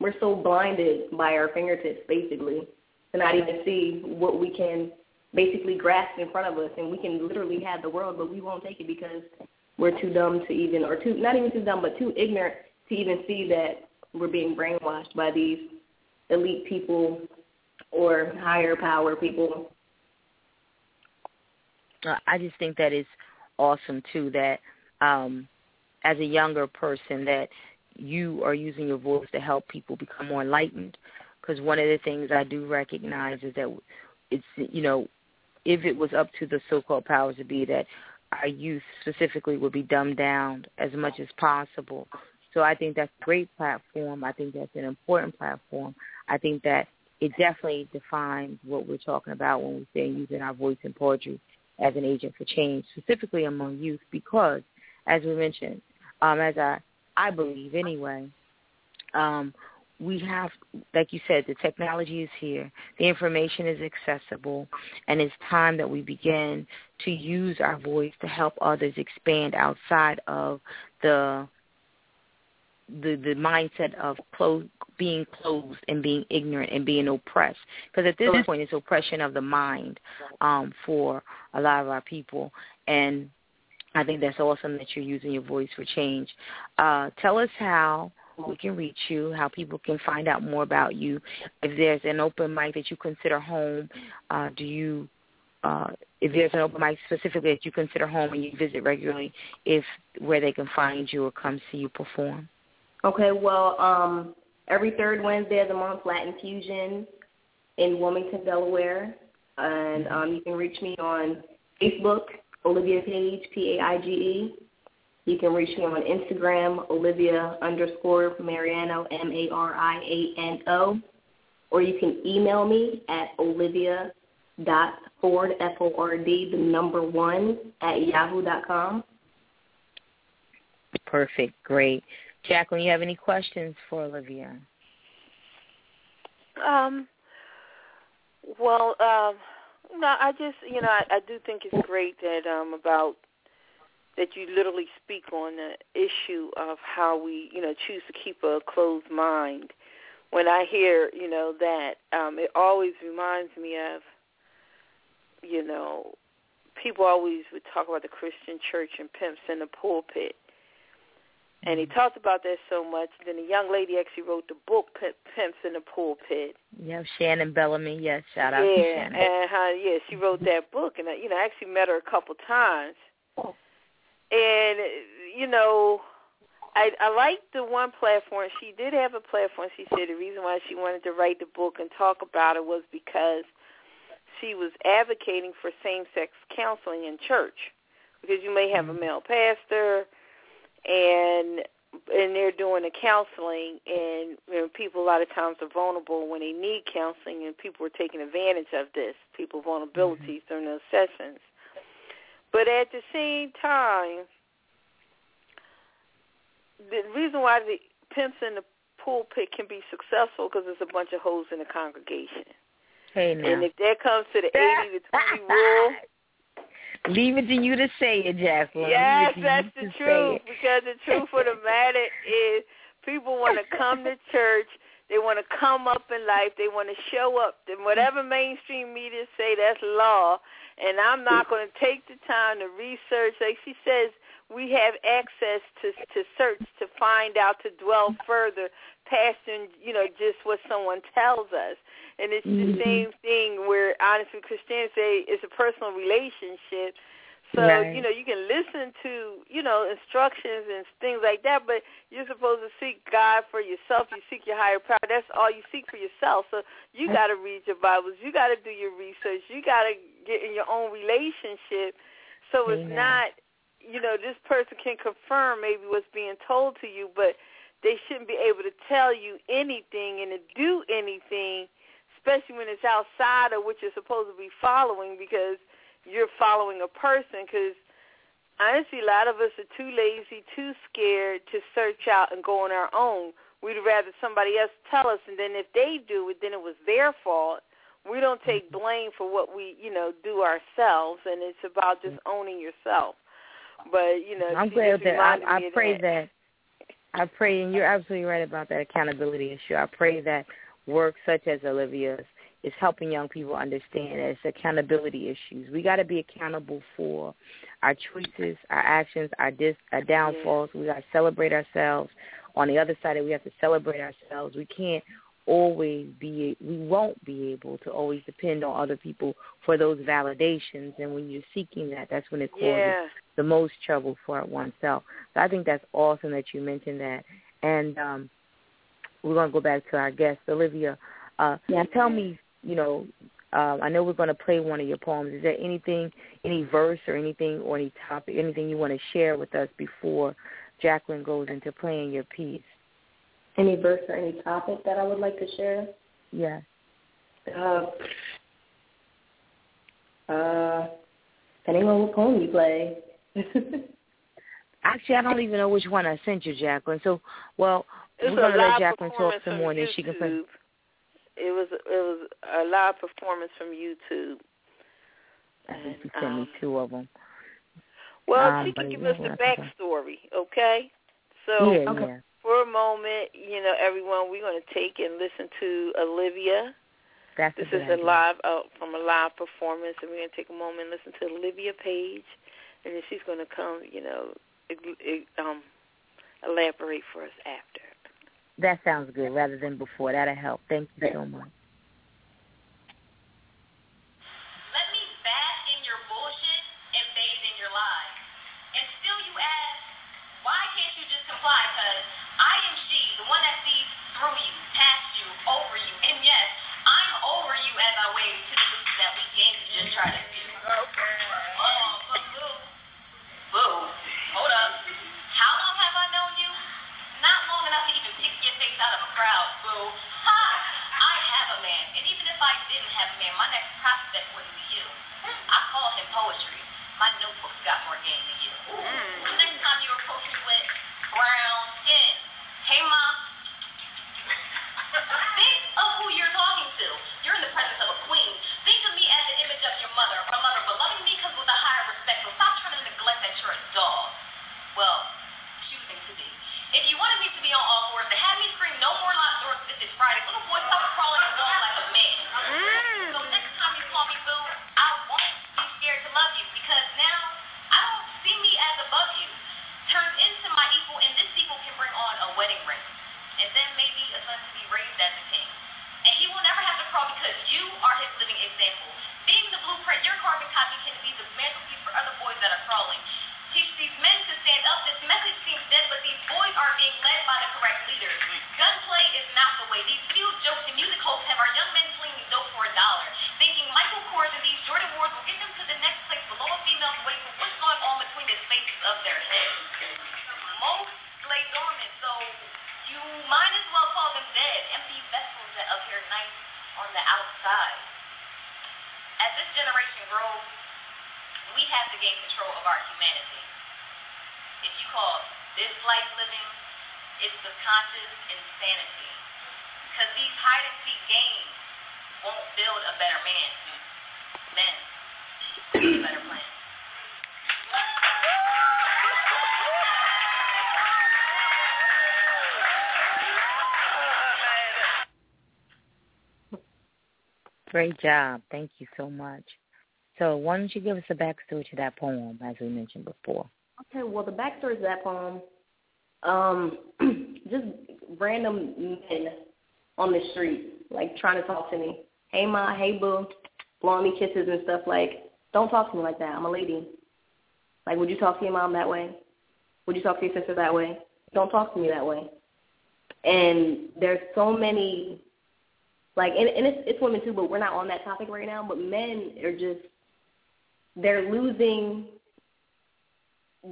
we're so blinded by our fingertips, basically to not even see what we can basically grasp in front of us, and we can literally have the world, but we won't take it because we're too dumb to even, or too not even too dumb, but too ignorant to even see that we're being brainwashed by these elite people or higher power people. Uh, I just think that it's awesome too that um, as a younger person that you are using your voice to help people become more enlightened. Because one of the things I do recognize is that it's you know if it was up to the so-called powers to be that our youth specifically would be dumbed down as much as possible. So I think that's a great platform. I think that's an important platform. I think that it definitely defines what we're talking about when we say using our voice in poetry as an agent for change, specifically among youth, because, as we mentioned, um, as I, I believe anyway, um, we have, like you said, the technology is here, the information is accessible, and it's time that we begin to use our voice to help others expand outside of the the the mindset of being closed and being ignorant and being oppressed. Because at this point, it's oppression of the mind um, for a lot of our people, and I think that's awesome that you're using your voice for change. Uh, tell us how we can reach you, how people can find out more about you. If there's an open mic that you consider home, uh, do you uh, if there's an open mic specifically that you consider home and you visit regularly, if where they can find you or come see you perform. Okay, well, um, every third Wednesday of the month, Latin Fusion in Wilmington, Delaware, and um, you can reach me on Facebook, Olivia Paige, P-A-I-G-E. You can reach me on Instagram, Olivia underscore Mariano, M-A-R-I-A-N-O. Or you can email me at olivia dot ford, F-O-R-D, the number one, at yahoo dot com. Perfect. Great. Jacqueline, you have any questions for Olivia? Um, well, um, no, I just, you know, I, I do think it's great that um about that you literally speak on the issue of how we, you know, choose to keep a closed mind. When I hear, you know, that, um, it always reminds me of, you know, people always would talk about the Christian church and pimps in the pulpit. And he mm-hmm. talked about that so much. Then a young lady actually wrote the book "Pimps in the Pulpit." Yeah, Shannon Bellamy. Yes, shout out yeah, to Shannon. and how yeah, she wrote that book, and I, you know, I actually met her a couple times. Oh. And you know, I I liked the one platform. She did have a platform. She said the reason why she wanted to write the book and talk about it was because she was advocating for same-sex counseling in church because you may have a male pastor and and they're doing the counseling and you know, people a lot of times are vulnerable when they need counseling and people are taking advantage of this people vulnerabilities mm-hmm. during those sessions but at the same time the reason why the pimps in the pulpit can be successful because there's a bunch of hoes in the congregation hey, and if that comes to the 80 to 20 rule Leave it to you to say it, Jacqueline. Yes, that's the truth. Because the truth of the matter is, people want to come to church. They want to come up in life. They want to show up. And whatever mainstream media say, that's law. And I'm not going to take the time to research. Like she says, we have access to to search to find out to dwell further past you know just what someone tells us and it's mm-hmm. the same thing where honestly christianity say it's a personal relationship so right. you know you can listen to you know instructions and things like that but you're supposed to seek god for yourself. You seek your higher power. That's all you seek for yourself. So you got to read your bibles. You got to do your research. You got to get in your own relationship so it's Amen. not you know, this person can confirm maybe what's being told to you, but they shouldn't be able to tell you anything and to do anything, especially when it's outside of what you're supposed to be following because you're following a person. Because honestly, a lot of us are too lazy, too scared to search out and go on our own. We'd rather somebody else tell us, and then if they do it, then it was their fault. We don't take mm-hmm. blame for what we, you know, do ourselves, and it's about just mm-hmm. owning yourself. But you know, I'm glad that I, I pray that. that. I pray, and you're absolutely right about that accountability issue. I pray that work such as Olivia's is helping young people understand that it's accountability issues. We got to be accountable for our choices, our actions, our dis, our downfalls. We got to celebrate ourselves. On the other side, we have to celebrate ourselves. We can't always be we won't be able to always depend on other people for those validations and when you're seeking that that's when it causes yeah. the most trouble for oneself so i think that's awesome that you mentioned that and um we're going to go back to our guest olivia uh yes. tell me you know um, I know we're going to play one of your poems. Is there anything, any verse or anything or any topic, anything you want to share with us before Jacqueline goes into playing your piece? Any verse or any topic that I would like to share? Yes. Uh, uh, depending on what poem you play. Actually, I don't even know which one I sent you, Jacqueline. So, well, it's we're going to let Jacqueline talk some more, and then she can play. It was it was a live performance from YouTube. I think you sent um, me two of them. Well, um, she can give us the backstory, okay? So, yeah, okay. yeah. for a moment, you know, everyone, we're going to take and listen to Olivia. That's this a is a live uh, from a live performance, and we're going to take a moment and listen to Olivia Page, and then she's going to come, you know, um, elaborate for us after. That sounds good, rather than before. That'll help. Thank you so much. apply because I am she, the one that sees through you, past you, over you. And yes, I'm over you as I wave to the groups that we came to just try to do. Okay. Oh, but boo. Boo. Hold up. How long have I known you? Not long enough to even pick your face out of a crowd, boo. Ha! I have a man. And even if I didn't have a man, my next prospect wouldn't be you. I call him poetry. My notebook's got more game than you. Mm. The next time you approach me with brown skin. Hey, mom. Think of who you're talking to. You're in the presence of a queen. Think of me as the image of your mother, a mother, but loving me comes with a higher respect. So stop trying to neglect that you're a dog. Well, choosing to be. If you wanted me to be on all fours, to have me scream no more locked doors this is Friday, little boy stop crawling and walk like a man. Mm. So next time you call me boo, I won't be scared to love you because now I don't see me as above you turns into my equal, and this equal can bring on a wedding ring, and then maybe a son to be raised as a king. And he will never have to crawl because you are his living example. Being the blueprint, your carbon copy can be the mantelpiece for other boys that are crawling. Teach these men to stand up. This message seems dead, but these boys are being led by the correct leaders. Gunplay is not the way. These few jokes and music hosts have our young men slinging dope for a dollar, thinking Michael Kors and these Jordan Wars will get them to the next place below a female's waist. But what's going on between the spaces of their heads? Most lay dormant, so you might as well call them dead, empty vessels that appear nice on the outside. As this generation grows, we have to gain control of our humanity. If you call this life living, it's subconscious insanity. Because these hide and seek games won't build a better man. Men build a better plan. Great job. Thank you so much. So why don't you give us a backstory to that poem, as we mentioned before? Okay, well, the backstory to that poem, um, just random men on the street, like trying to talk to me. Hey, ma, hey, boo, blowing me kisses and stuff. Like, don't talk to me like that. I'm a lady. Like, would you talk to your mom that way? Would you talk to your sister that way? Don't talk to me that way. And there's so many, like, and, and it's, it's women too, but we're not on that topic right now. But men are just they're losing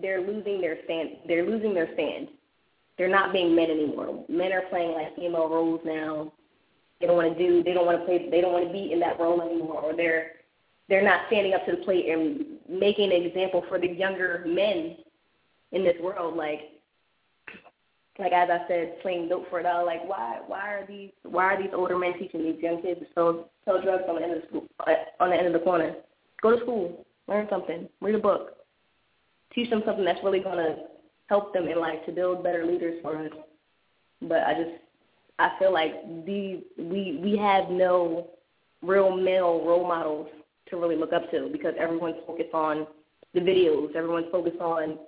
they're losing their stand they're losing their stand. They're not being men anymore. Men are playing like female roles now. They don't want to do they don't want to play they don't want to be in that role anymore or they're they're not standing up to the plate and making an example for the younger men in this world like like as I said, playing dope for a dollar. Like why why are these why are these older men teaching these young kids to sell sell drugs on the end of the school on the end of the corner? Go to school. Learn something. Read a book. Teach them something that's really to help them in life to build better leaders for us. But I just, I feel like the we we have no real male role models to really look up to because everyone's focused on the videos. Everyone's focused on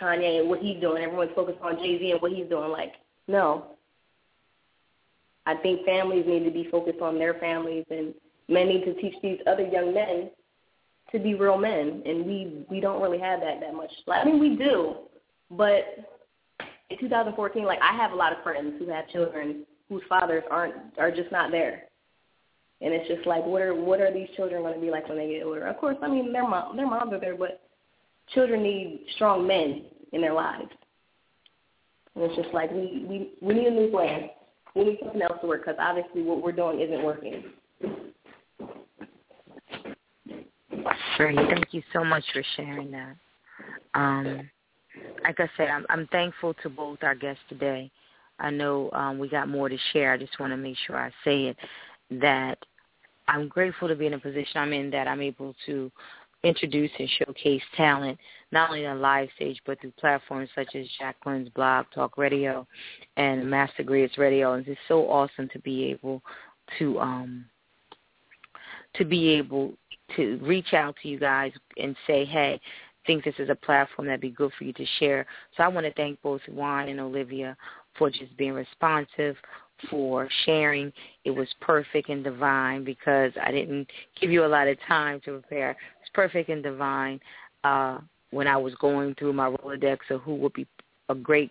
Kanye and what he's doing. Everyone's focused on Jay Z and what he's doing. Like, no. I think families need to be focused on their families, and men need to teach these other young men to be real men. And we we don't really have that that much. I mean, we do, but in 2014, like I have a lot of friends who have children whose fathers aren't are just not there. And it's just like, what are what are these children going to be like when they get older? Of course, I mean their mom their moms are there, but children need strong men in their lives. And it's just like we we we need a new plan. We need something else to work because obviously what we're doing isn't working. Great. Thank you so much for sharing that. Um, like I said, I'm, I'm thankful to both our guests today. I know um, we got more to share. I just want to make sure I say it that I'm grateful to be in a position I'm in that I'm able to introduce and showcase talent not only on live stage but through platforms such as Jacqueline's blog Talk Radio and Master Griot Radio. And it's so awesome to be able to um to be able to reach out to you guys and say, hey, think this is a platform that'd be good for you to share. So I want to thank both Juan and Olivia for just being responsive, for sharing. It was perfect and divine because I didn't give you a lot of time to prepare. Perfect and divine uh, when I was going through my Rolodex of who would be a great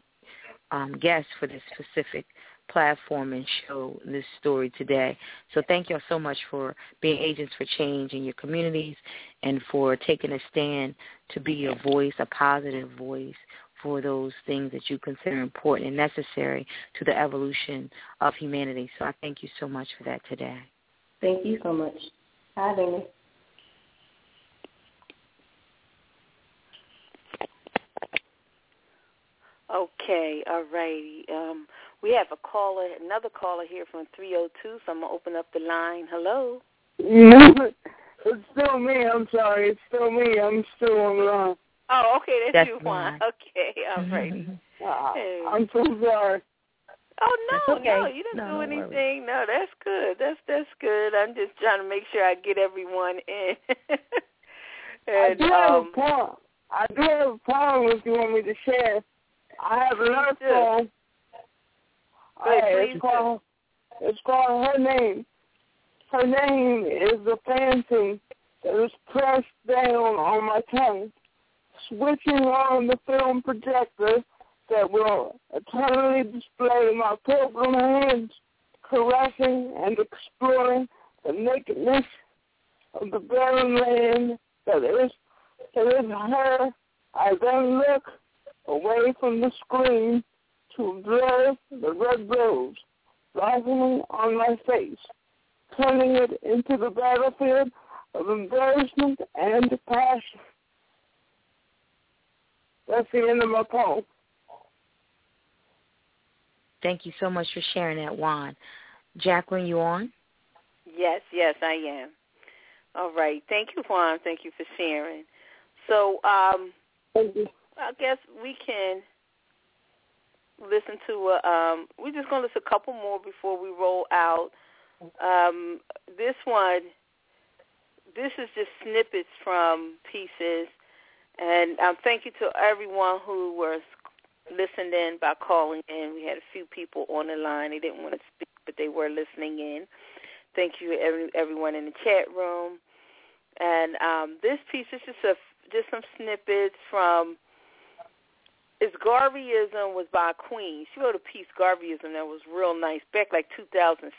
um, guest for this specific platform and show this story today. So thank y'all so much for being agents for change in your communities and for taking a stand to be a voice, a positive voice for those things that you consider important and necessary to the evolution of humanity. So I thank you so much for that today. Thank you so much for having Okay, all righty. Um, we have a caller, another caller here from 302, so I'm going to open up the line. Hello? it's still me. I'm sorry. It's still me. I'm still on the line. Oh, okay. That's, that's you, Juan. Okay, all right. Uh, I'm so sorry. Oh no, okay. no, you didn't no, do anything. No, that's good. That's that's good. I'm just trying to make sure I get everyone in. and, I do have um, a problem. I do have a problem if you want me to share. I have another do. poem. Go ahead, Hey, it's called it's called Her Name. Her name is the fancy that is pressed down on my tongue, switching on the film projector that will eternally display my pilgrim hands, caressing and exploring the nakedness of the barren land that is that is her. I then look away from the screen to observe the red rose blossoming on my face, turning it into the battlefield of embarrassment and passion. That's the end of my poem. Thank you so much for sharing that, Juan. Jacqueline, you on? Yes, yes, I am. All right. Thank you, Juan. Thank you for sharing. So, um, I guess we can listen to a, um we're just going to listen a couple more before we roll out. Um this one this is just snippets from pieces and um thank you to everyone who was listened in by calling in. We had a few people on the line. They didn't want to speak, but they were listening in. Thank you every, everyone in the chat room. And um this piece is just a just some snippets from it's Garveyism was by a queen. She wrote a piece, Garveyism, that was real nice, back like 2006.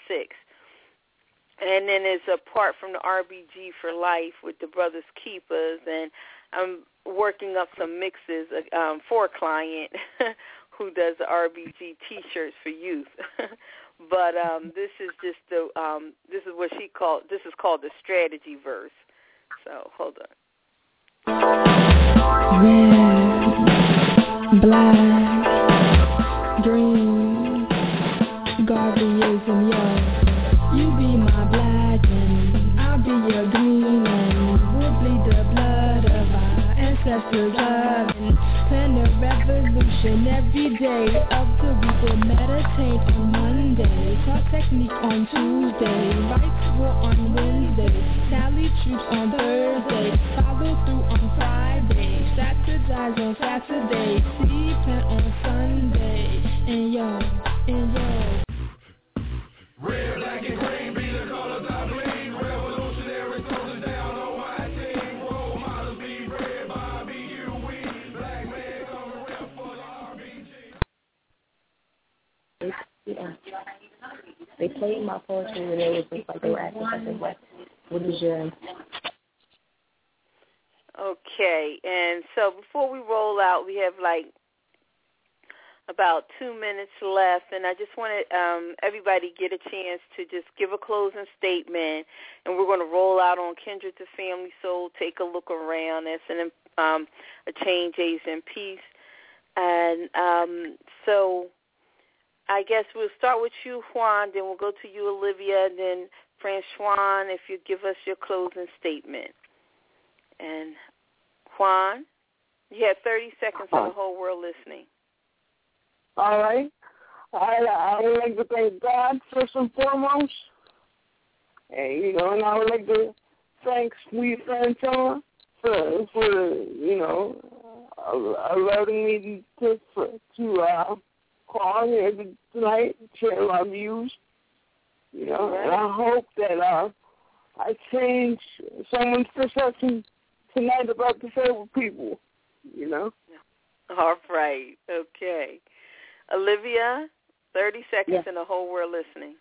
And then there's a part from the RBG for Life with the Brothers Keepers, and I'm working up some mixes um, for a client who does the RBG T-shirts for youth. but um, this is just the um, this is what she called this is called the strategy verse. So hold on. Black, green, Garveyism, yo. You be my black and I'll be your green and we'll bleed the blood of our ancestors and plan a revolution every day up till we go meditate on Monday, talk technique on Tuesday, rights war on Wednesday, tally troops on Thursday, follow through on Friday, Saturdays on Saturday, sleeping on Sunday. And yo, and yo. Red, black, and green be the colors I bleed. Revolutionary soldiers down on my team. Role models be red, Black man coming. Yeah. They played my poetry and they were just like they were asking, like, what is your Okay, and so before we roll out, we have like about two minutes left, and I just wanted um, everybody get a chance to just give a closing statement, and we're going to roll out on Kindred The Family Soul. Take a look around. That's an um, a change, A's, and peace. And um, so, I guess we'll start with you, Juan. Then we'll go to you, Olivia. And then Franchon, if you give us your closing statement. And Juan, you have 30 seconds for the whole world listening. All right. I I would like to thank God first and foremost. And you know, and I would like to thank Suite Franchon for for you know allowing me to to, to uh, call here tonight, and share my views. You know, and I hope that uh, I change someone's perception tonight about disabled people. You know. All right. Okay. Olivia, 30 seconds yes. and the whole world listening.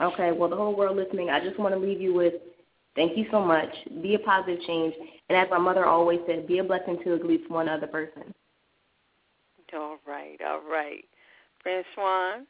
Okay, well, the whole world listening, I just want to leave you with thank you so much. Be a positive change. And as my mother always said, be a blessing to at least one other person. All right, all right. Franchon?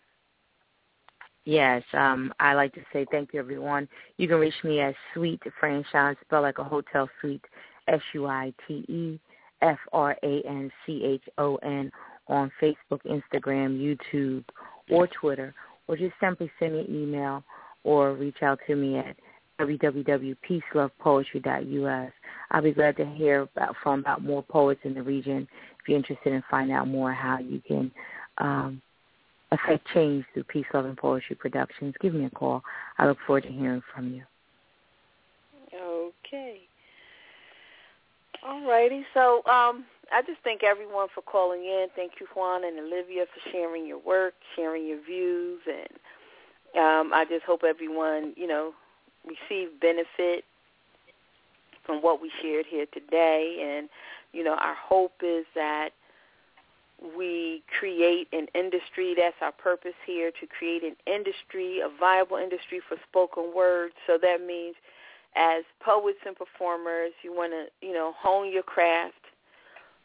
Yes, um, I like to say thank you, everyone. You can reach me as Suite Franchon, spelled like a hotel suite, S-U-I-T-E-F-R-A-N-C-H-O-N, on Facebook, Instagram, YouTube, or Twitter, or just simply send me an email or reach out to me at www.peacelovepoetry.us. I'll be glad to hear about, from about more poets in the region if you're interested in finding out more how you can um, affect change through Peace, Love, and Poetry Productions. Give me a call. I look forward to hearing from you. Okay. All righty. So um, I just thank everyone for calling in. Thank you, Juan and Olivia, for sharing your work, sharing your views, and um, I just hope everyone, you know, received benefit from what we shared here today. And you know, our hope is that we create an industry. That's our purpose here to create an industry, a viable industry for spoken word. So that means, as poets and performers, you want to, you know, hone your craft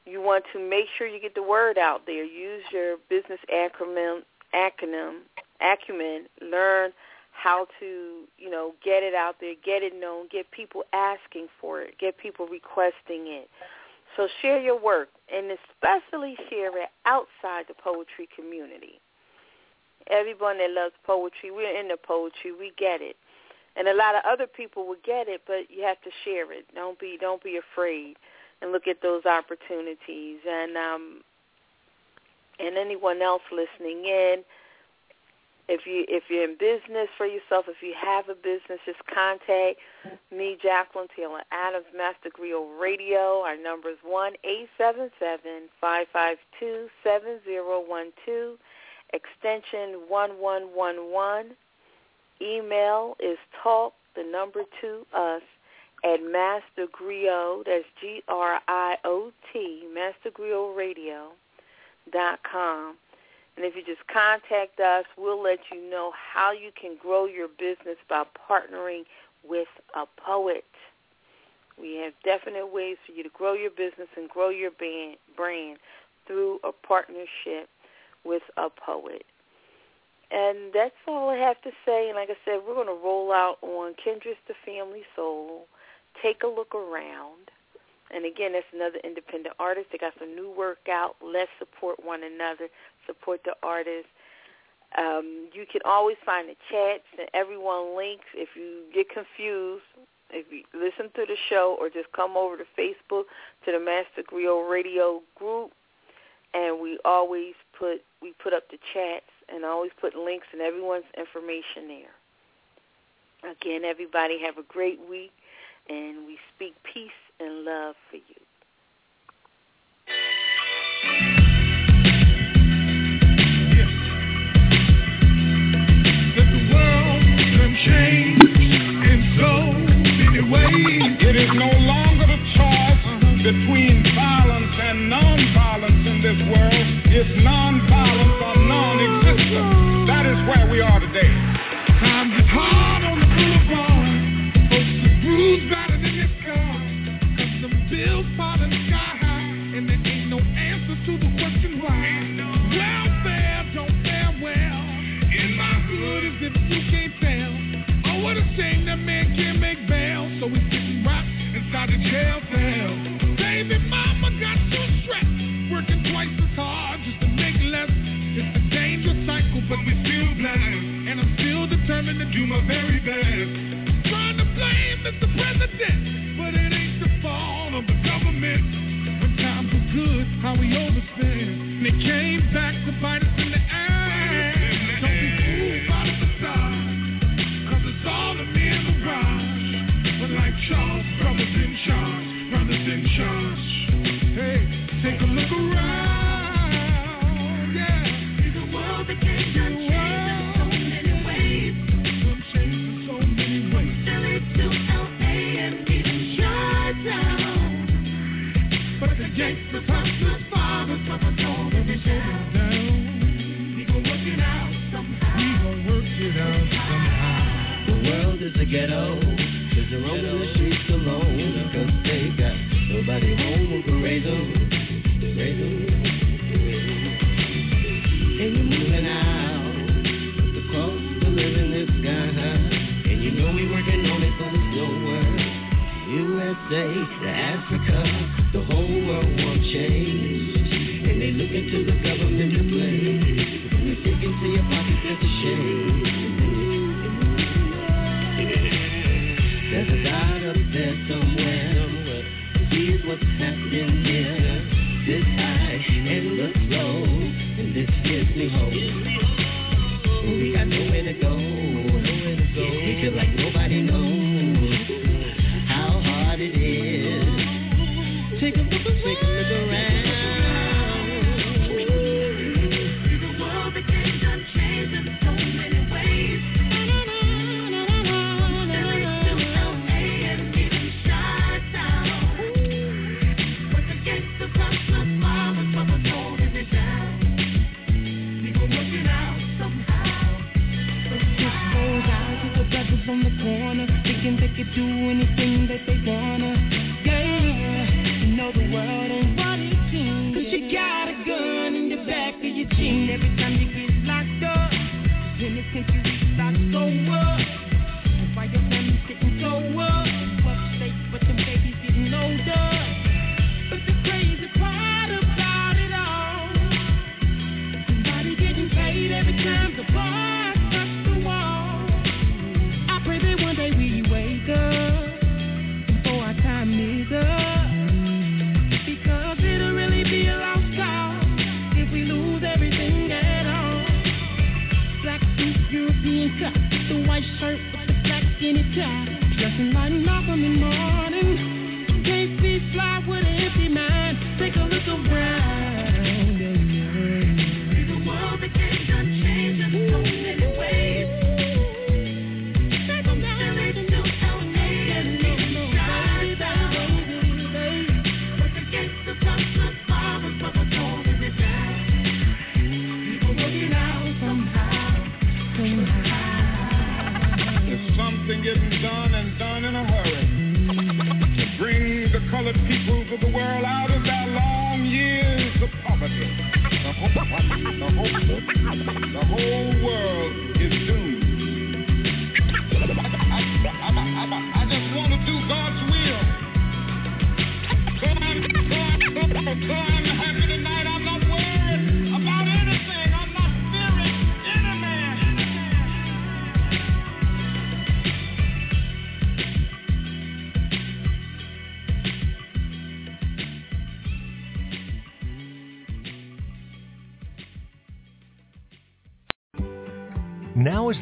you want to make sure you get the word out there. Use your business acronym, acronym, acumen. Learn how to, you know, get it out there, get it known, get people asking for it, get people requesting it. So share your work, and especially share it outside the poetry community. Everyone that loves poetry, we're in the poetry, we get it. And a lot of other people will get it, but you have to share it. Don't be don't be afraid and look at those opportunities. And um, and anyone else listening in, if you if you're in business for yourself, if you have a business, just contact me, Jacqueline Taylor Adams, Master Griot Radio. Our number is one eight seven seven five five two seven zero one two, extension one one one one. Email is talk the number two us at Master Griot, that's G-R-I-O-T, mastergriotradio.com. And if you just contact us, we'll let you know how you can grow your business by partnering with a poet. We have definite ways for you to grow your business and grow your band, brand through a partnership with a poet. And that's all I have to say. And like I said, we're going to roll out on Kindred's The Family Soul take a look around. And again, that's another independent artist. They got some new work out. Let's support one another, support the artists. Um, you can always find the chats and everyone links. If you get confused, if you listen to the show or just come over to Facebook to the Master Griot Radio group, and we always put we put up the chats and I always put links and everyone's information there. Again, everybody have a great week and we speak peace and love for you. do my very best. Cause they're on the streets alone. Cause they got nobody home who can raise them.